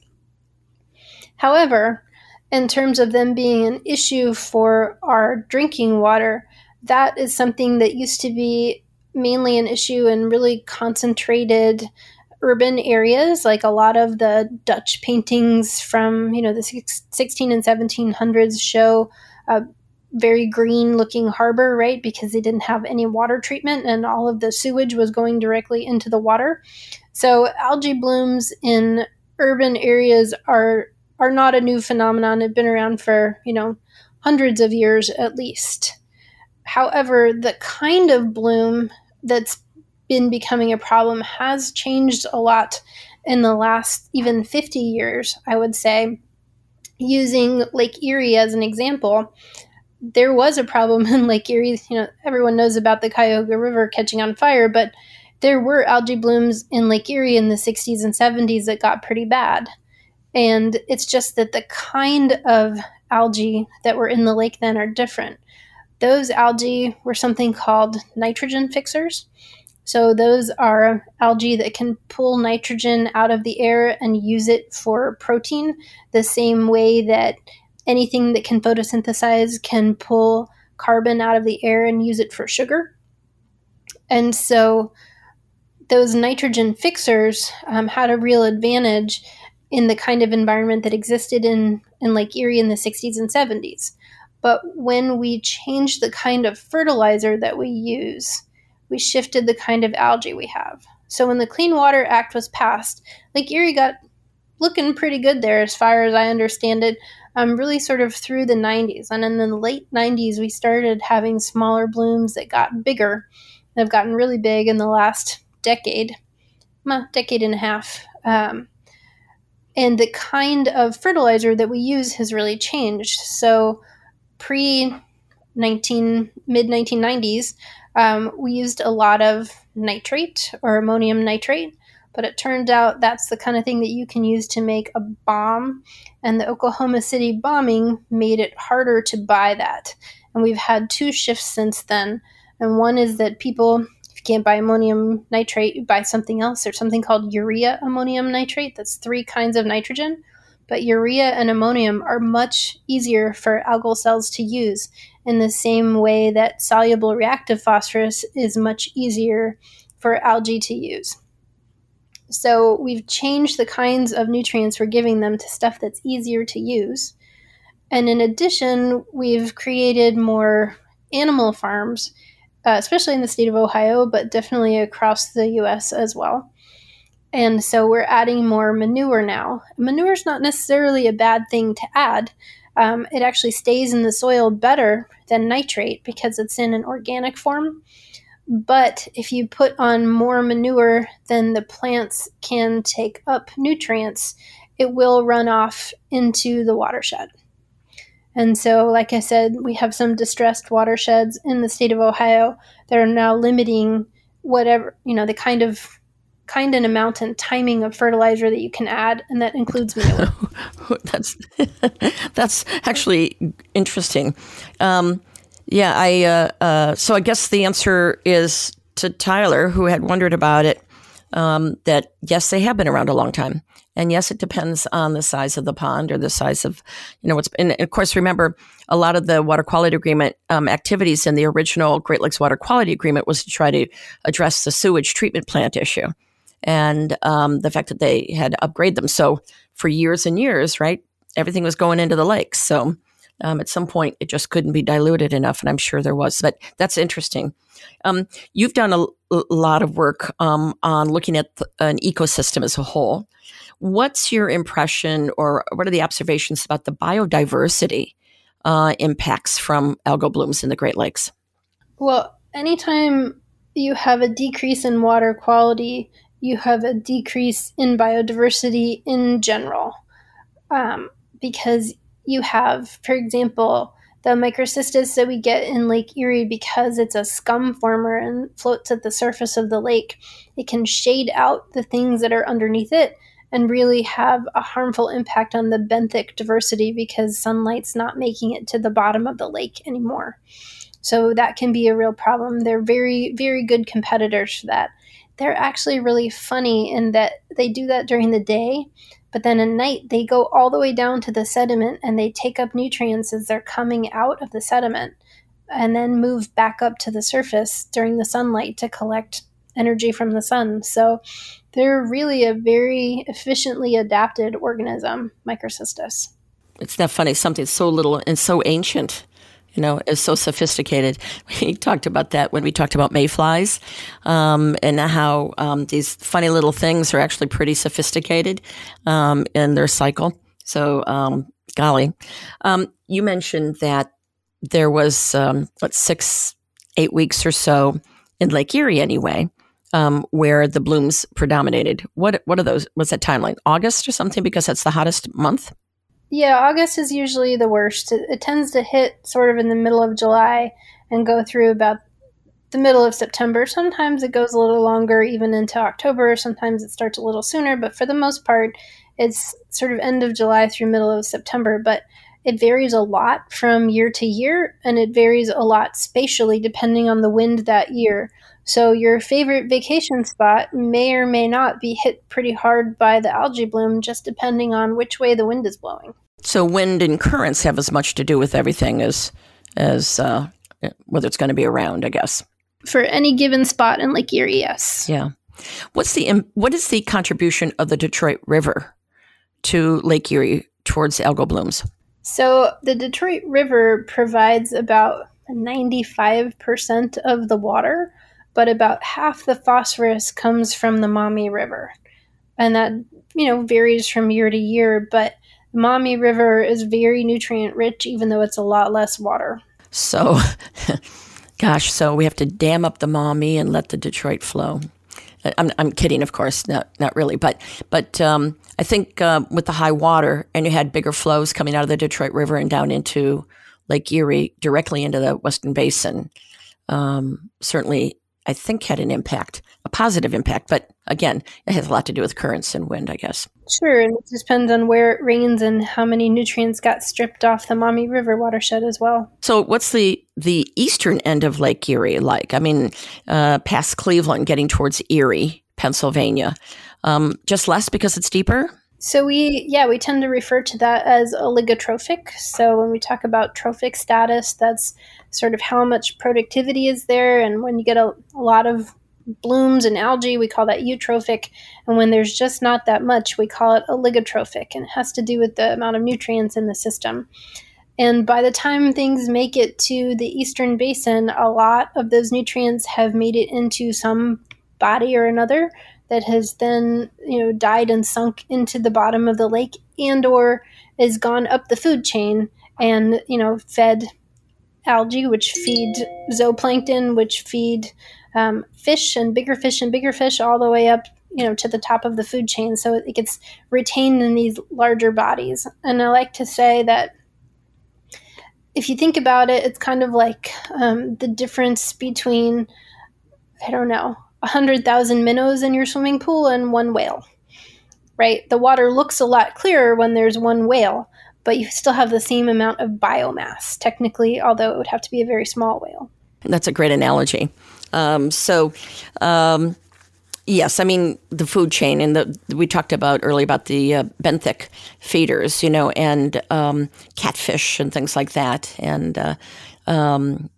However, in terms of them being an issue for our drinking water, that is something that used to be mainly an issue in really concentrated urban areas like a lot of the dutch paintings from you know the 16 and 1700s show a very green looking harbor right? Because they didn't have any water treatment and all of the sewage was going directly into the water. So algae blooms in urban areas are are not a new phenomenon. Have been around for you know hundreds of years at least. However the kind of bloom that's been becoming a problem has changed a lot in the last even 50 years, I would say. Using Lake Erie as an example, there was a problem in Lake Erie. You know, everyone knows about the Cuyahoga River catching on fire, but there were algae blooms in Lake Erie in the 60s and 70s that got pretty bad. And it's just that the kind of algae that were in the lake then are different. Those algae were something called nitrogen fixers. So those are algae that can pull nitrogen out of the air and use it for protein, the same way that anything that can photosynthesize can pull carbon out of the air and use it for sugar. And so those nitrogen fixers um, had a real advantage in the kind of environment that existed in, in Lake Erie in the 60s and 70s. But when we change the kind of fertilizer that we use, we shifted the kind of algae we have. So when the Clean Water Act was passed, Lake Erie got looking pretty good there, as far as I understand it, um, really sort of through the 90s. And in the late 90s, we started having smaller blooms that got bigger. They've gotten really big in the last decade, well, decade and a half. Um, and the kind of fertilizer that we use has really changed. So pre 19 mid 1990s, um, we used a lot of nitrate or ammonium nitrate, but it turned out that's the kind of thing that you can use to make a bomb. And the Oklahoma City bombing made it harder to buy that. And we've had two shifts since then. And one is that people, if you can't buy ammonium nitrate, you buy something else. There's something called urea ammonium nitrate. That's three kinds of nitrogen. But urea and ammonium are much easier for algal cells to use in the same way that soluble reactive phosphorus is much easier for algae to use. So we've changed the kinds of nutrients we're giving them to stuff that's easier to use. And in addition, we've created more animal farms, uh, especially in the state of Ohio, but definitely across the US as well. And so we're adding more manure now. Manure is not necessarily a bad thing to add, um, it actually stays in the soil better than nitrate because it's in an organic form. But if you put on more manure than the plants can take up nutrients, it will run off into the watershed. And so, like I said, we have some distressed watersheds in the state of Ohio that are now limiting whatever, you know, the kind of kind and amount and timing of fertilizer that you can add, and that includes manure. *laughs* that's *laughs* that's actually interesting. Um, yeah, I uh, uh, so I guess the answer is to Tyler, who had wondered about it. Um, that yes, they have been around a long time, and yes, it depends on the size of the pond or the size of you know what's. And of course, remember a lot of the water quality agreement um, activities in the original Great Lakes Water Quality Agreement was to try to address the sewage treatment plant issue and um, the fact that they had to upgrade them. So for years and years, right, everything was going into the lakes. So Um, at some point, it just couldn't be diluted enough, and I'm sure there was. But that's interesting. Um, you've done a, lot of work um, on looking at the, an ecosystem as a whole. What's your impression, or what are the observations about the biodiversity uh, impacts from algal blooms in the Great Lakes? Well, anytime you have a decrease in water quality, you have a decrease in biodiversity in general. Um, because you have, for example, the microcystis that we get in Lake Erie because it's a scum former and floats at the surface of the lake. It can shade out the things that are underneath it and really have a harmful impact on the benthic diversity because sunlight's not making it to the bottom of the lake anymore. So that can be a real problem. They're very, very good competitors for that. They're actually really funny in that they do that during the day, but then at night they go all the way down to the sediment and they take up nutrients as they're coming out of the sediment and then move back up to the surface during the sunlight to collect energy from the sun. So they're really a very efficiently adapted organism, Microcystis. It's not funny, something so little and so ancient you know, is so sophisticated. *laughs* We talked about that when we talked about mayflies um, and how um, these funny little things are actually pretty sophisticated um, in their cycle. So, um, golly, um, you mentioned that there was um, what six, eight weeks or so in Lake Erie, anyway, where the blooms predominated. What what are those? What's that timeline August or something? Because that's the hottest month. Yeah, August is usually the worst. It, it, tends to hit sort of in the middle of July and go through about the middle of September. Sometimes it goes a little longer, even into October. Sometimes it starts a little sooner, but for the most part, it's sort of end of July through middle of September. But it varies a lot from year to year, and it varies a lot spatially depending on the wind that year. So your favorite vacation spot may or may not be hit pretty hard by the algae bloom, just depending on which way the wind is blowing. So wind and currents have as much to do with everything as as uh, whether it's going to be around, I guess. For any given spot in Lake Erie, yes. Yeah. What's the what is the contribution of the Detroit River to Lake Erie towards algal blooms? So the Detroit River provides about 95% of the water, but about half the phosphorus comes from the Maumee River. And that, you know, varies from year to year, but the Maumee River is very nutrient rich, even though it's a lot less water. So, *laughs* gosh, so we have to dam up the Maumee and let the Detroit flow. I'm, I'm kidding, of course, not not really, but but um, I think uh, with the high water and you had bigger flows coming out of the Detroit River and down into Lake Erie, directly into the Western Basin, um, certainly I think had an impact, a positive impact. But again, it has a lot to do with currents and wind, I guess. Sure, and it depends on where it rains and how many nutrients got stripped off the Maumee River watershed as well. So, what's the the eastern end of Lake Erie like? I mean, uh, past Cleveland, getting towards Erie, Pennsylvania. Um, just less because it's deeper. So we, yeah, we tend to refer to that as oligotrophic. So when we talk about trophic status, that's sort of how much productivity is there. And when you get a, a lot of blooms and algae, we call that eutrophic. And when there's just not that much, we call it oligotrophic. And it has to do with the amount of nutrients in the system. And by the time things make it to the eastern basin, a lot of those nutrients have made it into some body or another that has then you know died and sunk into the bottom of the lake and or is gone up the food chain and you know fed algae which feed zooplankton which feed um, fish and bigger fish and bigger fish all the way up you know to the top of the food chain. So it gets retained in these larger bodies. And i like to say that if you think about it it's kind of like um, the difference between i don't know 100,000 minnows in your swimming pool and one whale, right? The water looks a lot clearer when there's one whale, but you still have the same amount of biomass, technically, although it would have to be a very small whale. That's a great analogy. Um, so, um, yes, I mean the food chain, and the we talked about earlier about the uh, benthic feeders, you know, and um, catfish and things like that, and uh, um,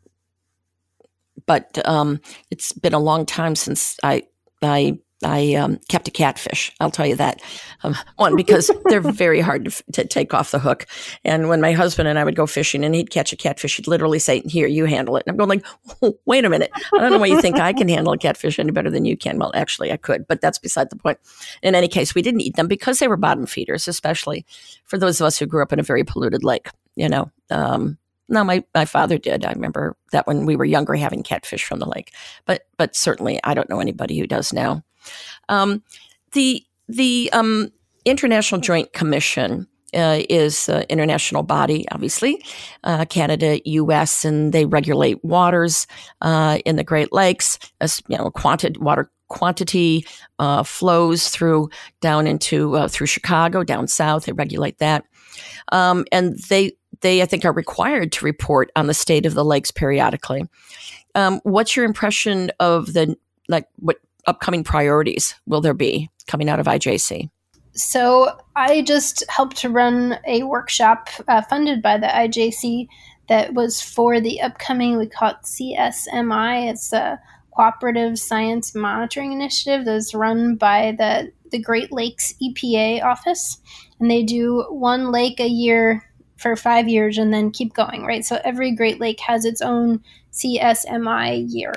but um, it's been a long time since I I I um, kept a catfish. I'll tell you that. Um, one, because *laughs* they're very hard to, to, take off the hook. And when my husband and I would go fishing and he'd catch a catfish, he'd literally say, Here, you handle it. And I'm going like, oh, Wait a minute. I don't know why you think I can handle a catfish any better than you can. Well, actually, I could, but that's beside the point. In any case, we didn't eat them because they were bottom feeders, especially for those of us who grew up in a very polluted lake. You know, um, no, my, my father did. I remember that when we were younger, having catfish from the lake. But but certainly, I don't know anybody who does now. Um, the the um, International Joint Commission uh, is an international body, obviously, uh, Canada, U.S., and they regulate waters uh, in the Great Lakes. As you know, water quantity uh, flows through down into uh, through Chicago, down south. They regulate that, um, and they they I think are required to report on the state of the lakes periodically. Um, what's your impression of the like what upcoming priorities will there be coming out of IJC? So I just helped to run a workshop uh, funded by the IJC that was for the upcoming, we call it CSMI. It's a cooperative science monitoring initiative that's run by the, the Great Lakes EPA office. And they do one lake a year for five years and then keep going, right? So every Great Lake has its own CSMI year.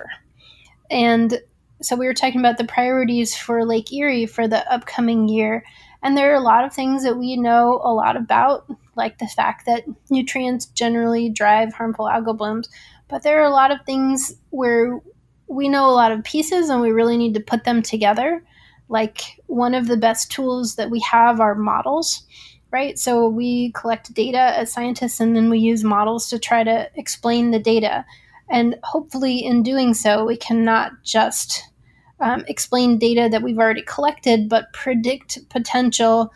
And so we were talking about the priorities for Lake Erie for the upcoming year. And there are a lot of things that we know a lot about, like the fact that nutrients generally drive harmful algal blooms. But there are a lot of things where we know a lot of pieces and we really need to put them together. Like one of the best tools that we have are models, right? So we collect data as scientists and then we use models to try to explain the data. And hopefully, in doing so, we can not just um, explain data that we've already collected, but predict potential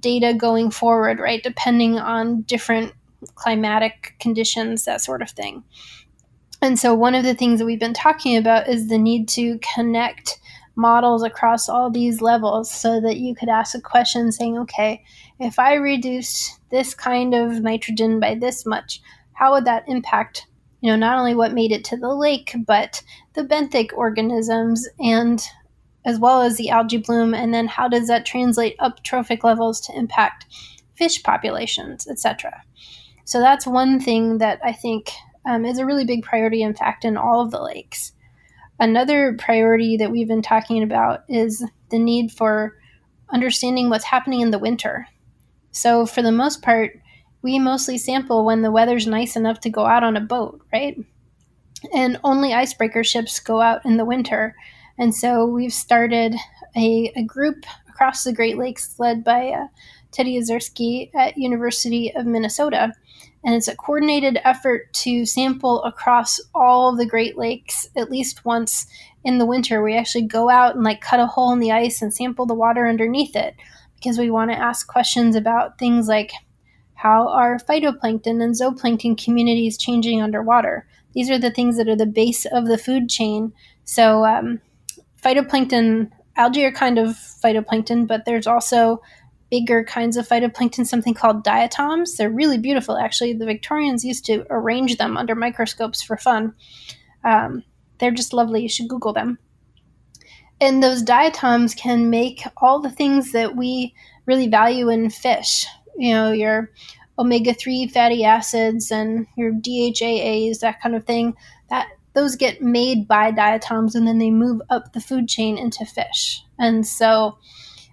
data going forward, right? Depending on different climatic conditions, that sort of thing. And so, one of the things that we've been talking about is the need to connect models across all these levels so that you could ask a question saying, okay, if I reduce this kind of nitrogen by this much, how would that impact you know, not only what made it to the lake, but the benthic organisms and as well as the algae bloom, and then how does that translate up trophic levels to impact fish populations, etc. So that's one thing that I think um, is a really big priority, in fact, in all of the lakes. Another priority that we've been talking about is the need for understanding what's happening in the winter. So, for the most part, we mostly sample when the weather's nice enough to go out on a boat, right? And only icebreaker ships go out in the winter. And so we've started a, a group across the Great Lakes led by uh, Teddy Ozersky at University of Minnesota. And it's a coordinated effort to sample across all the Great Lakes at least once in the winter. We actually go out and like cut a hole in the ice and sample the water underneath it because we want to ask questions about things like how are phytoplankton and zooplankton communities changing underwater? These are the things that are the base of the food chain. So, um, phytoplankton, algae are kind of phytoplankton, but there's also bigger kinds of phytoplankton, something called diatoms. They're really beautiful, actually. The Victorians used to arrange them under microscopes for fun. Um, they're just lovely. You should Google them. And those diatoms can make all the things that we really value in fish you know, your omega 3 fatty acids and your DHAAs, that kind of thing, that those get made by diatoms and then they move up the food chain into fish. And so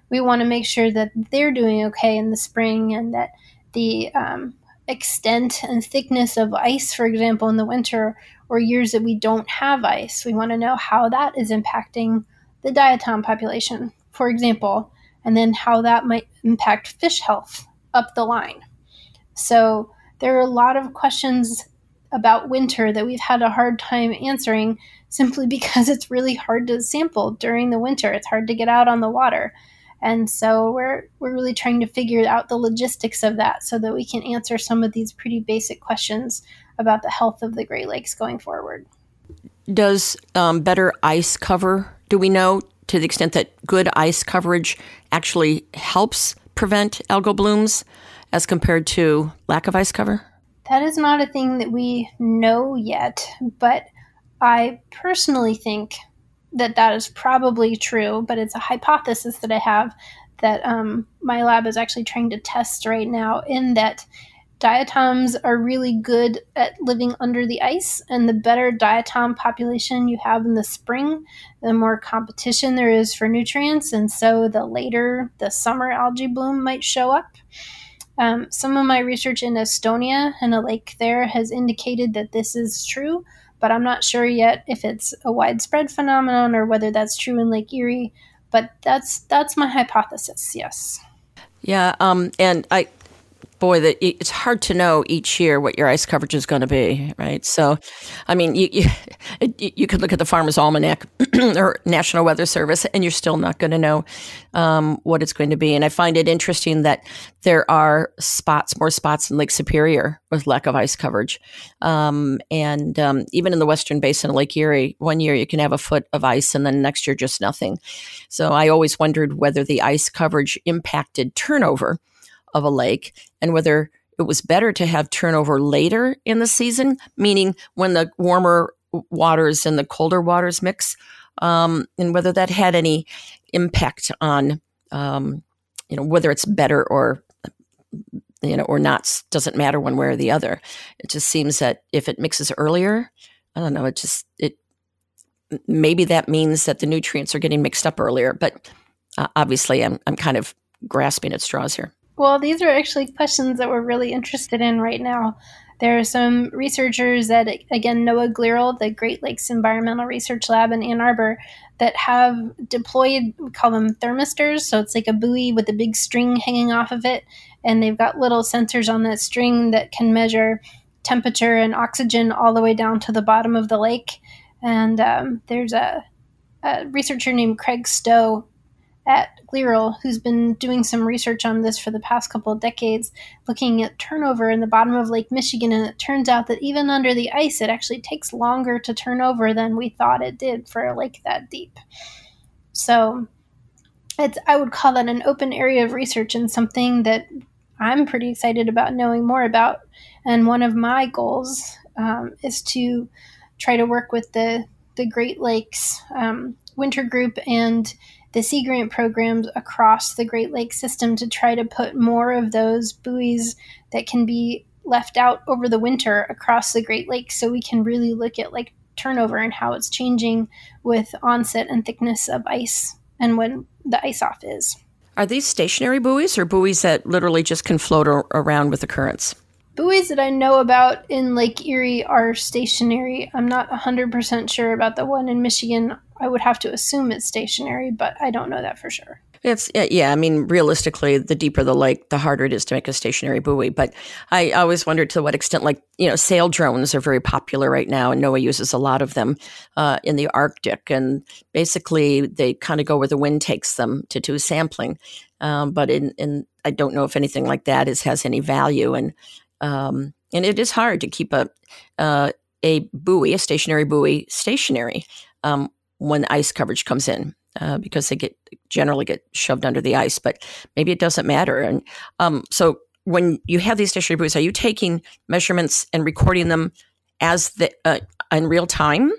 we want to make sure that they're doing okay in the spring and that the um, extent and thickness of ice, for example, in the winter or years that we don't have ice, we want to know how that is impacting the diatom population, for example, and then how that might impact fish health up the line. So there are a lot of questions about winter that we've had a hard time answering simply *laughs* because it's really hard to sample during the winter. It's hard to get out on the water. And so we're we're really trying to figure out the logistics of that so that we can answer some of these pretty basic questions about the health of the Great Lakes going forward. Does um, better ice cover? Do we know to the extent that good ice coverage actually helps prevent algal blooms as compared to lack of ice cover? That is not a thing that we know yet, but I personally think that that is probably true, but it's a hypothesis that I have that um, my lab is actually trying to test right now. In that diatoms are really good at living under the ice, and the better diatom population you have in the spring, the more competition there is for nutrients, and so the later the summer algae bloom might show up. Um, some of my research in Estonia and a lake there has indicated that this is true, but I'm not sure yet if it's a widespread phenomenon or whether that's true in Lake Erie. But that's that's my hypothesis. Yes. Yeah, um, and I boy, that it's hard to know each year what your ice coverage is going to be, right? So, I mean, you you, *laughs* you could look at the Farmer's Almanac *clears throat* or National Weather Service, and you're still not going to know um, what it's going to be. And I find it interesting that there are spots, more spots in Lake Superior with lack of ice coverage, um, and um, even in the Western Basin of Lake Erie, one year you can have a foot of ice, and then next year just nothing. So, I always wondered whether the ice coverage impacted turnover of a lake and whether it was better to have turnover later in the season, meaning when the warmer waters and the colder waters mix, um, and whether that had any impact on, um, you know, whether it's better or, you know, or not doesn't matter one way or the other. It just seems that if it mixes earlier, I don't know, it just, it, maybe that means that the nutrients are getting mixed up earlier, but uh, obviously I'm, I'm kind of grasping at straws here. Well, these are actually questions that we're really interested in right now. There are some researchers at, again, NOAA GLERL, the Great Lakes Environmental Research Lab in Ann Arbor, that have deployed, we call them thermistors. So it's like a buoy with a big string hanging off of it. And they've got little sensors on that string that can measure temperature and oxygen all the way down to the bottom of the lake. And um, there's a, a researcher named Craig Stow at GLERL, who's been doing some research on this for the past couple of decades, looking at turnover in the bottom of Lake Michigan. And it turns out that even under the ice, it actually takes longer to turn over than we thought it did for a lake that deep. So it's, I would call that an open area of research and something that I'm pretty excited about knowing more about. And one of my goals um, is to try to work with the, the Great Lakes um, Winter Group and the Sea Grant programs across the Great Lakes system to try to put more of those buoys that can be left out over the winter across the Great Lakes so we can really look at like turnover and how it's changing with onset and thickness of ice and when the ice off is. Are these stationary buoys or buoys that literally just can float around with the currents? Buoys that I know about in Lake Erie are stationary. I'm not 100% sure about the one in Michigan. I would have to assume it's stationary, but I don't know that for sure. It's yeah. I mean, realistically, the deeper the lake, the harder it is to make a stationary buoy. But I always wondered to what extent, like you know, sail drones are very popular right now, and NOAA uses a lot of them uh, in the Arctic. And basically, they kind of go where the wind takes them to do sampling. Um, but in, in I don't know if anything like that is has any value. And um, and it is hard to keep a uh, a buoy, a stationary buoy, stationary um, when ice coverage comes in uh, because they get generally get shoved under the ice. But maybe it doesn't matter. And um, so when you have these stationary buoys, are you taking measurements and recording them as the uh, in real time,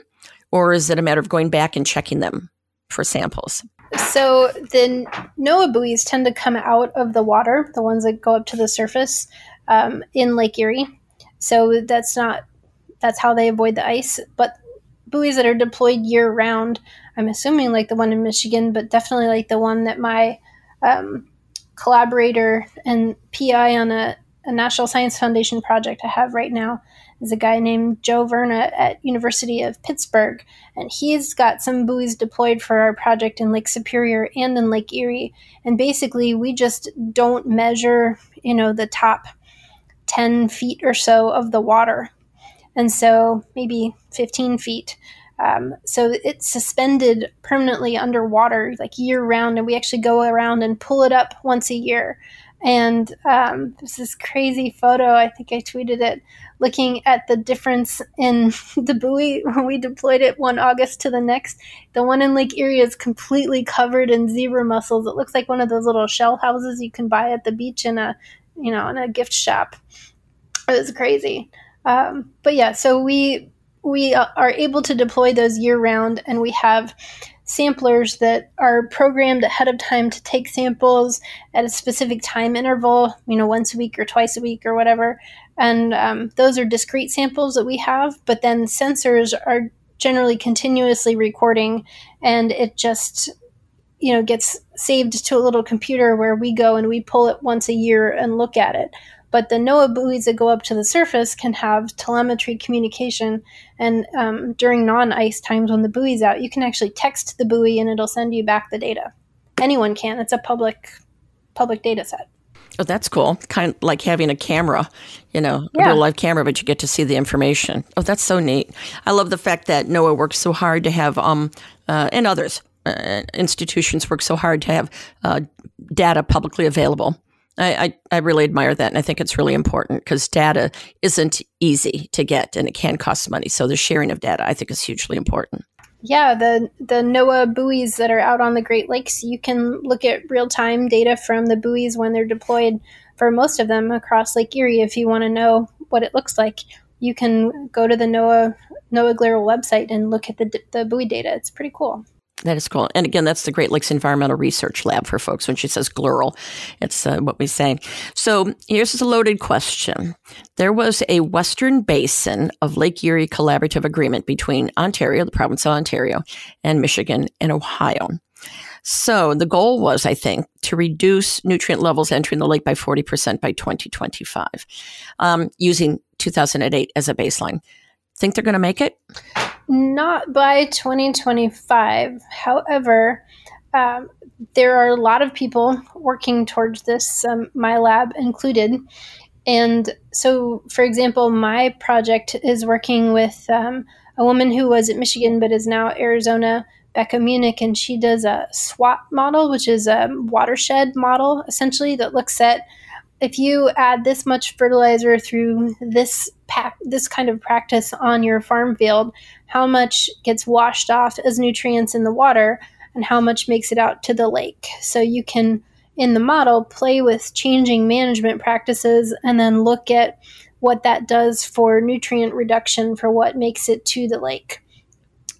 or is it a matter of going back and checking them for samples? So the NOAA buoys tend to come out of the water, the ones that go up to the surface um, in Lake Erie. So that's not that's how they avoid the ice. But buoys that are deployed year round, I'm assuming like the one in Michigan, but definitely like the one that my um, collaborator and PI on a, a, National Science Foundation project I have right now is a guy named Joe Werne at University of Pittsburgh, and he's got some buoys deployed for our project in Lake Superior and in Lake Erie. And basically, we just don't measure, you know, the top 10 feet or so of the water. And so maybe 15 feet. Um, so it's suspended permanently underwater, like year round. And we actually go around and pull it up once a year. And um, this crazy photo. I think I tweeted it, looking at the difference in *laughs* the buoy when *laughs* we deployed it one August to the next. The one in Lake Erie is completely covered in zebra mussels. It looks like one of those little shell houses you can buy at the beach in a you know, in a gift shop. It was crazy. Um, but yeah, so we we are able to deploy those year round, and we have samplers that are programmed ahead of time to take samples at a specific time interval, you know, once a week or twice a week or whatever. And um, those are discrete samples that we have, but then sensors are generally continuously recording, and it just you know gets saved to a little computer where we go and we pull it once a year and look at it but the NOAA buoys that go up to the surface can have telemetry communication. And um, during non ice times when the buoy's out, you can actually text the buoy and it'll send you back the data. Anyone can. It's a public public data set. Oh, that's cool. Kind of like having a camera, you know, yeah. a real live camera, but you get to see the information. Oh, that's so neat. I love the fact that NOAA works so hard to have, um, uh, and others, uh, institutions work so hard to have uh, data publicly available. I, I, I, really admire that. And I think it's really important because data isn't easy to get and it can cost money. So the sharing of data, I think, is hugely important. Yeah, the, the NOAA buoys that are out on the Great Lakes, you can look at real time data from the buoys when they're deployed for most of them across Lake Erie. If you want to know what it looks like, you can go to the NOAA, NOAA GLERL website and look at the, the buoy data. It's pretty cool. That is cool. And again, that's the Great Lakes Environmental Research Lab for folks. When she says GLERL, it's uh, what we say. So here's a loaded question. There was a Western Basin of Lake Erie Collaborative Agreement between Ontario, the province of Ontario, and Michigan and Ohio. So the goal was, I think, to reduce nutrient levels entering the lake by 40% by 2025, um, using 2008 as a baseline. Think they're going to make it? Not by 2025. However, um, there are a lot of people working towards this, um, my lab included. And so, for example, my project is working with um, a woman who was at Michigan but is now Arizona, Becca Muenich, and she does a SWAT model, which is a watershed model essentially that looks at if you add this much fertilizer through this pack, this kind of practice on your farm field, how much gets washed off as nutrients in the water and how much makes it out to the lake. So you can in the model play with changing management practices and then look at what that does for nutrient reduction for what makes it to the lake.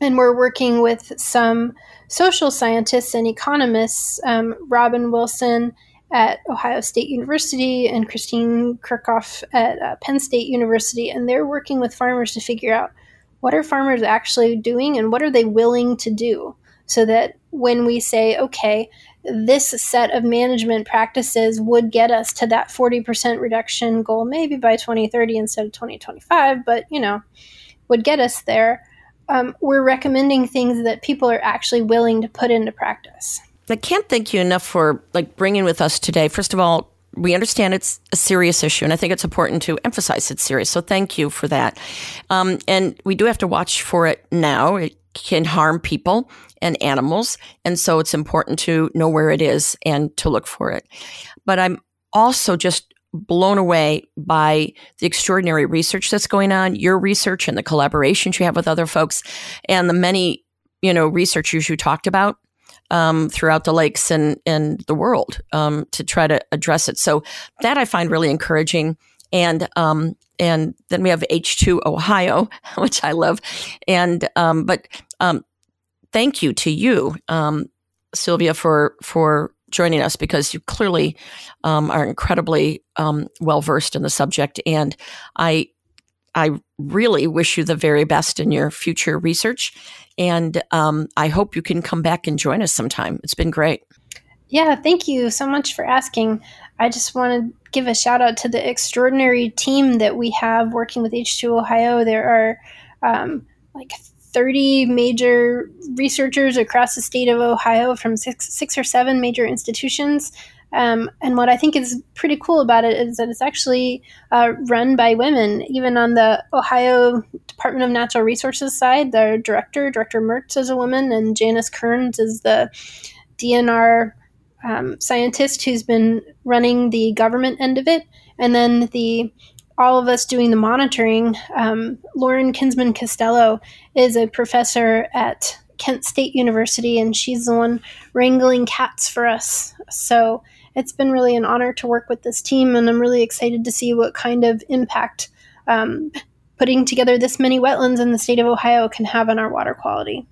And we're working with some social scientists and economists, um, Robyn Wilson at Ohio State University and Christine Kirchhoff at uh, Penn State University, and they're working with farmers to figure out what are farmers actually doing and what are they willing to do so that when we say, okay, this set of management practices would get us to that 40% reduction goal, maybe by 2030 instead of 2025, but you know, would get us there. Um, we're recommending things that people are actually willing to put into practice. I can't thank you enough for like bringing with us today. First of all, we understand it's a serious issue, and I think it's important to emphasize it's serious. So thank you for that. Um, and we do have to watch for it now. It can harm people and animals, and so it's important to know where it is and to look for it. But I'm also just blown away by the extraordinary research that's going on, your research and the collaborations you have with other folks, and the many you know researchers you talked about um, throughout the lakes and, and the world um, to try to address it. So that I find really encouraging. And um, and then we have H2 Ohio, *laughs* which I love. And um, but um, thank you to you, um, Silvia, for for joining us because you clearly are incredibly well versed in the subject. And I I really wish you the very best in your future research. And um, I hope you can come back and join us sometime. It's been great. Yeah, thank you so much for asking. I just want to give a shout out to the extraordinary team that we have working with H2 Ohio. There are um, like 30 major researchers across the state of Ohio from six, six or seven major institutions. Um, and what I think is pretty cool about it is that it's actually uh, run by women. Even on the Ohio Department of Natural Resources side, their director, Director Mertz, is a woman, and Janice Kearns is the DNR um, scientist who's been running the government end of it. And then the all of us doing the monitoring, um, Lauren Kinsman Costello is a professor at Kent State University, and she's the one wrangling cats for us. So it's been really an honor to work with this team, and I'm really excited to see what kind of impact um, putting together this many wetlands in the state of Ohio can have on our water quality.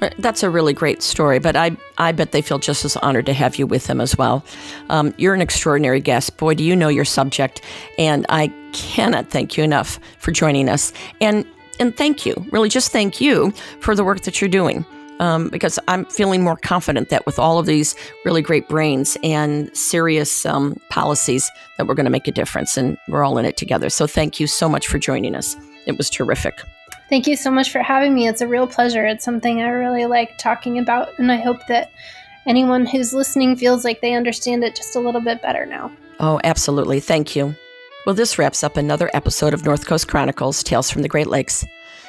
Uh, that's a really great story, but I, I bet they feel just as honored to have you with them as well. Um, you're an extraordinary guest. Boy, do you know your subject, and I cannot thank you enough for joining us. And and thank you, really, just thank you for the work that you're doing um, because I'm feeling more confident that with all of these really great brains and serious um, policies, that we're going to make a difference, and we're all in it together. So thank you so much for joining us. It was terrific. Thank you so much for having me. It's a real pleasure. It's something I really like talking about, and I hope that anyone who's listening feels like they understand it just a little bit better now. Oh, absolutely. Thank you. Well, this wraps up another episode of North Coast Chronicles Tales from the Great Lakes.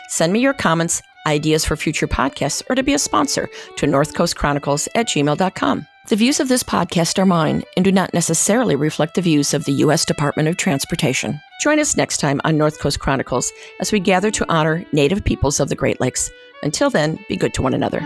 Send me your comments ideas for future podcasts, or to be a sponsor to North Coast Chronicles at gmail.com. The views of this podcast are mine and do not necessarily reflect the views of the U.S. Department of Transportation. Join us next time on North Coast Chronicles as we gather to honor Native peoples of the Great Lakes. Until then, be good to one another.